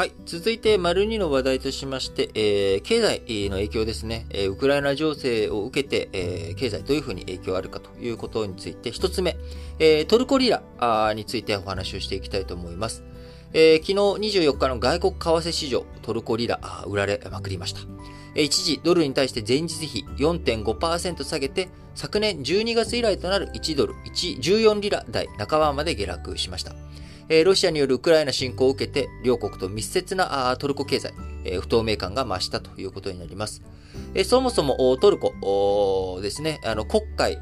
はい。続いて、丸2の話題としまして、えー、経済の影響ですね。えー、ウクライナ情勢を受けて、えー、経済どういうふうに影響あるかということについて、一つ目、えー、トルコリラについてお話をしていきたいと思います。えー、昨日24日の外国為替市場、トルコリラ、売られまくりました。一時、ドルに対して前日比4.5%下げて、昨年12月以来となる1ドル1、14リラ台半ばまで下落しました。えロシアによるウクライナ侵攻を受けて、両国と密接なトルコ経済、え不透明感が増したということになります。えそもそもトルコですね、あの国会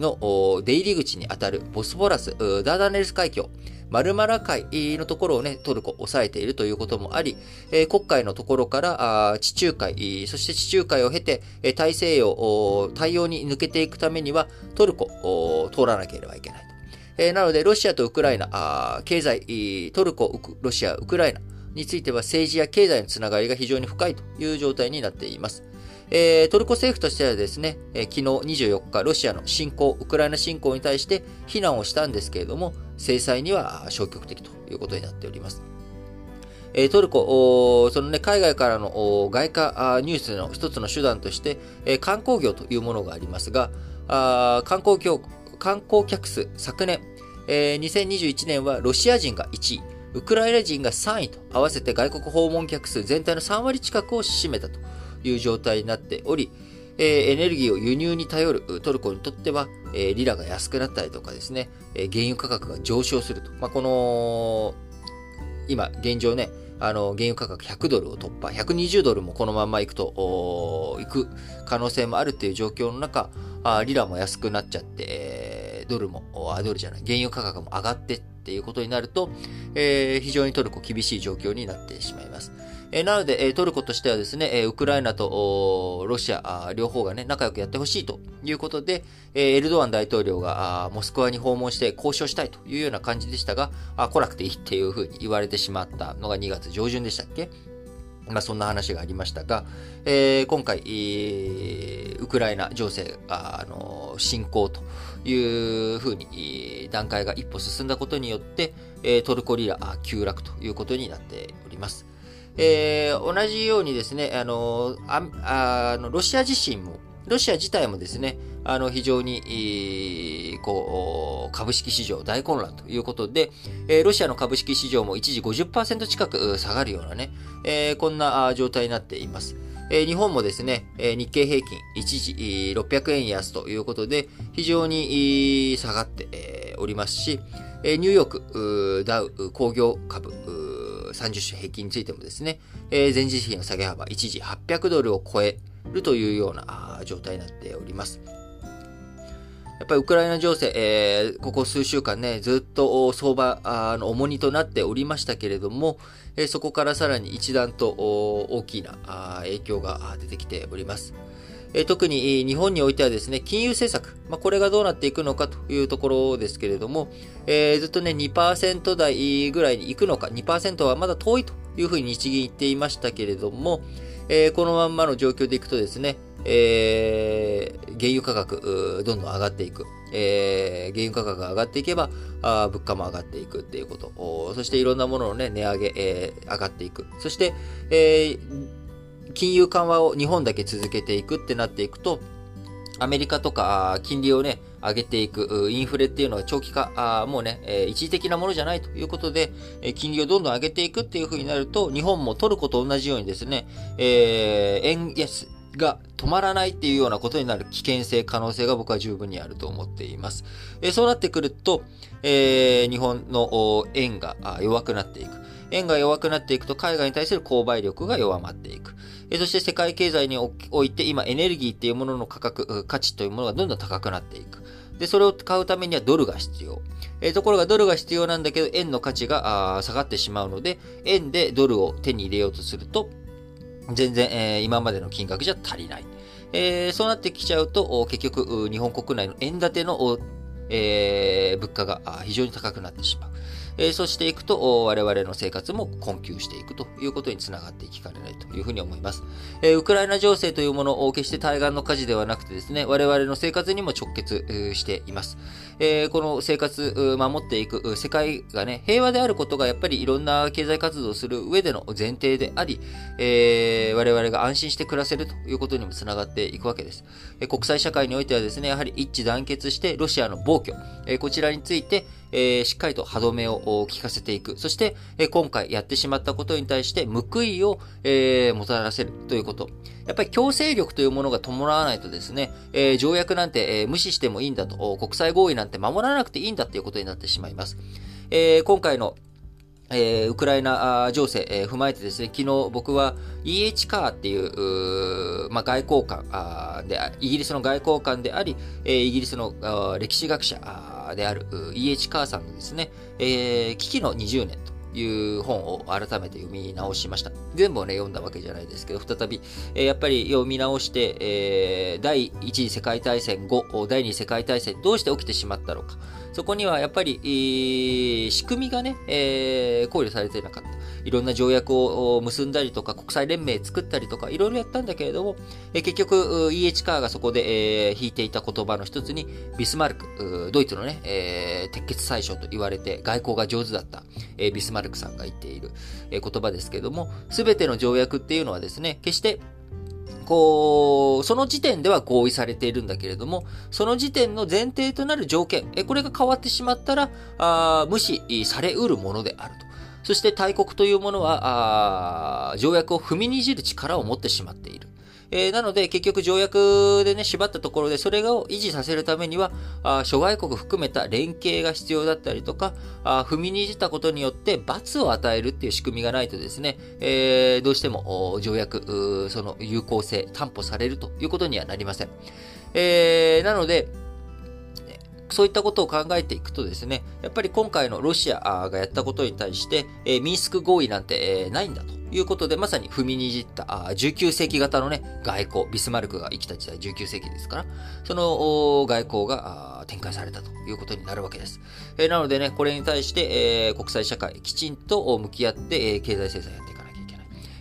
の出入り口にあたるボスポラス、ダーダネルス海峡、マルマラ海のところをね、トルコ抑えているということもあり、え黒海のところから地中海、そして地中海を経て、大西洋、対応に抜けていくためにはトルコを通らなければいけない。えー、なので、ロシアとウクライナ、あ経済、トルコ、ロシア、ウクライナについては政治や経済のつながりが非常に深いという状態になっています。えー、トルコ政府としてはですね、えー、昨日24日、ロシアの侵攻、ウクライナ侵攻に対して非難をしたんですけれども、制裁には消極的ということになっております。えー、トルコ、そのね、海外からの外貨ニュースの一つの手段として、えー、観光業というものがありますが、あ観光業観光客数、昨年、えー、2021年はロシア人が1位、ウクライナ人が3位と合わせて外国訪問客数全体の3割近くを占めたという状態になっており、えー、エネルギーを輸入に頼るトルコにとっては、えー、リラが安くなったりとかですね、えー、原油価格が上昇すると。まあ、この、今、現状ね、あの、原油価格100ドルを突破、120ドルもこのまま行くと、行く可能性もあるっていう状況の中、あリラも安くなっちゃって、ドルも、あ、ドルじゃない、原油価格も上がってっていうことになると、えー、非常にトルコ厳しい状況になってしまいます。えー、なので、トルコとしてはですね、ウクライナとロシア両方がね、仲良くやってほしいということで、えエルドアン大統領がモスクワに訪問して交渉したいというような感じでしたが、あ来なくていいっていうふうに言われてしまったのが2月上旬でしたっけ？まあ、そんな話がありましたが、えー、今回、ウクライナ情勢、あの、侵攻というふうに、段階が一歩進んだことによって、トルコリラ急落ということになっております。えー、同じようにですね、あの、あのロシア自身も、ロシア自体もですね、あの、非常に、こう、株式市場大混乱ということで、えロシアの株式市場も一時50%近く下がるようなね、えこんな状態になっています。日本もですね、日経平均一時600円安ということで、非常に下がっておりますし、ニューヨークダウ工業株30種平均についてもですね、前日比の下げ幅一時800ドルを超えるというような状態になっております。っぱりウクライナ情勢、えー、ここ数週間ね、ずっと相場の重荷となっておりましたけれども、えー、そこからさらに一段と大きな影響が出てきております。えー、特に日本においてはですね、金融政策、まあ、これがどうなっていくのかというところですけれども、えー、ずっとね、2%台ぐらいに行くのか、2%はまだ遠いというふうに日銀言っていましたけれども、えー、このまんまの状況でいくとですね、えー、原油価格、どんどん上がっていく。えー、原油価格が上がっていけば、あ物価も上がっていくっていうこと。そしていろんなもののね、値上げ、えー、上がっていく。そして、えー、金融緩和を日本だけ続けていくってなっていくと、アメリカとか金利をね、上げていく、インフレっていうのは長期化、あもうね、一時的なものじゃないということで、金利をどんどん上げていくっていう風になると、日本もトルコと同じようにですね、えー、円安、が止まらないっていうようなことになる危険性、可能性が僕は十分にあると思っています。えそうなってくると、えー、日本の円が弱くなっていく。円が弱くなっていくと海外に対する購買力が弱まっていく。そして世界経済において今エネルギーっていうものの価格、価値というものがどんどん高くなっていく。で、それを買うためにはドルが必要。えー、ところがドルが必要なんだけど、円の価値が下がってしまうので、円でドルを手に入れようとすると、全然、えー、今までの金額じゃ足りない。えー、そうなってきちゃうと、結局、日本国内の円建ての、えー、物価が非常に高くなってしまう。えそうしていくと、我々の生活も困窮していくということにつながっていきかねないというふうに思います。えウクライナ情勢というものを決して対岸の火事ではなくてですね、我々の生活にも直結しています。えこの生活、守っていく世界がね、平和であることがやっぱりいろんな経済活動をする上での前提であり、え我々が安心して暮らせるということにもつながっていくわけです。え国際社会においてはですね、やはり一致団結してロシアの暴挙、えこちらについて、えー、しっかりと歯止めを効かせていく。そして、えー、今回やってしまったことに対して報いを、えー、もたらせるということ。やっぱり強制力というものが伴わないとですね、え条約なんて、え無視してもいいんだと、国際合意なんて守らなくていいんだということになってしまいます。え今回のえー、ウクライナ情勢、えー、踏まえてですね、昨日僕は EH カーっていう、うまあ、外交官あで、イギリスの外交官であり、えー、イギリスの歴史学者である EH カーさんのですね、えー、危機の20年と。いう本を改めて読み直しました。全部をね、読んだわけじゃないですけど、再び、えー、やっぱり読み直して、えー、第1次世界大戦後、第2次世界大戦どうして起きてしまったのか。そこにはやっぱり、えー、仕組みがね、えー、考慮されてなかった。いろんな条約を結んだりとか、国際連盟作ったりとか、いろいろやったんだけれども、え、結局、EH カーがそこで、えー、引いていた言葉の一つに、ビスマルク、ドイツのね、えー、鉄血最初と言われて、外交が上手だった、えー、ビスマルクさんが言っている、え、言葉ですけれども、すべての条約っていうのはですね、決してこう、その時点では合意されているんだけれども、その時点の前提となる条件、えこれが変わってしまったら、あ無視されうるものであると。そして大国というものは、条約を踏みにじる力を持ってしまっている。えー、なので、結局条約でね、縛ったところで、それを維持させるためには、あ諸外国含めた連携が必要だったりとか、あ踏みにじったことによって罰を与えるっていう仕組みがないとですね、えー、どうしても条約、その有効性、担保されるということにはなりません。えー、なので、そういったことを考えていくとですね、やっぱり今回のロシアがやったことに対して、えー、ミンスク合意なんて、えー、ないんだということで、まさに踏みにじったあ19世紀型のね、外交、ビスマルクが生きた時代19世紀ですから、その外交が展開されたということになるわけです。えー、なのでね、これに対して、えー、国際社会きちんと向き合って、えー、経済制裁やっていく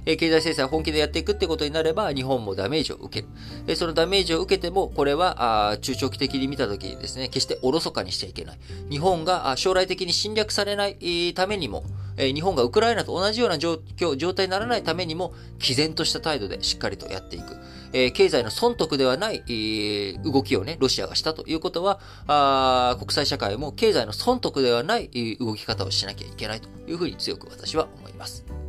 え経済制裁を本気でやっていくってことになれば、日本もダメージを受ける。えそのダメージを受けても、これは、あ中長期的に見たときにですね、決しておろそかにしちゃいけない。日本が将来的に侵略されないためにも、え日本がウクライナと同じような状況、状態にならないためにも、毅然とした態度でしっかりとやっていく。え経済の損得ではない、え動きをね、ロシアがしたということは、あ国際社会も経済の損得ではない動き方をしなきゃいけないというふうに強く私は思います。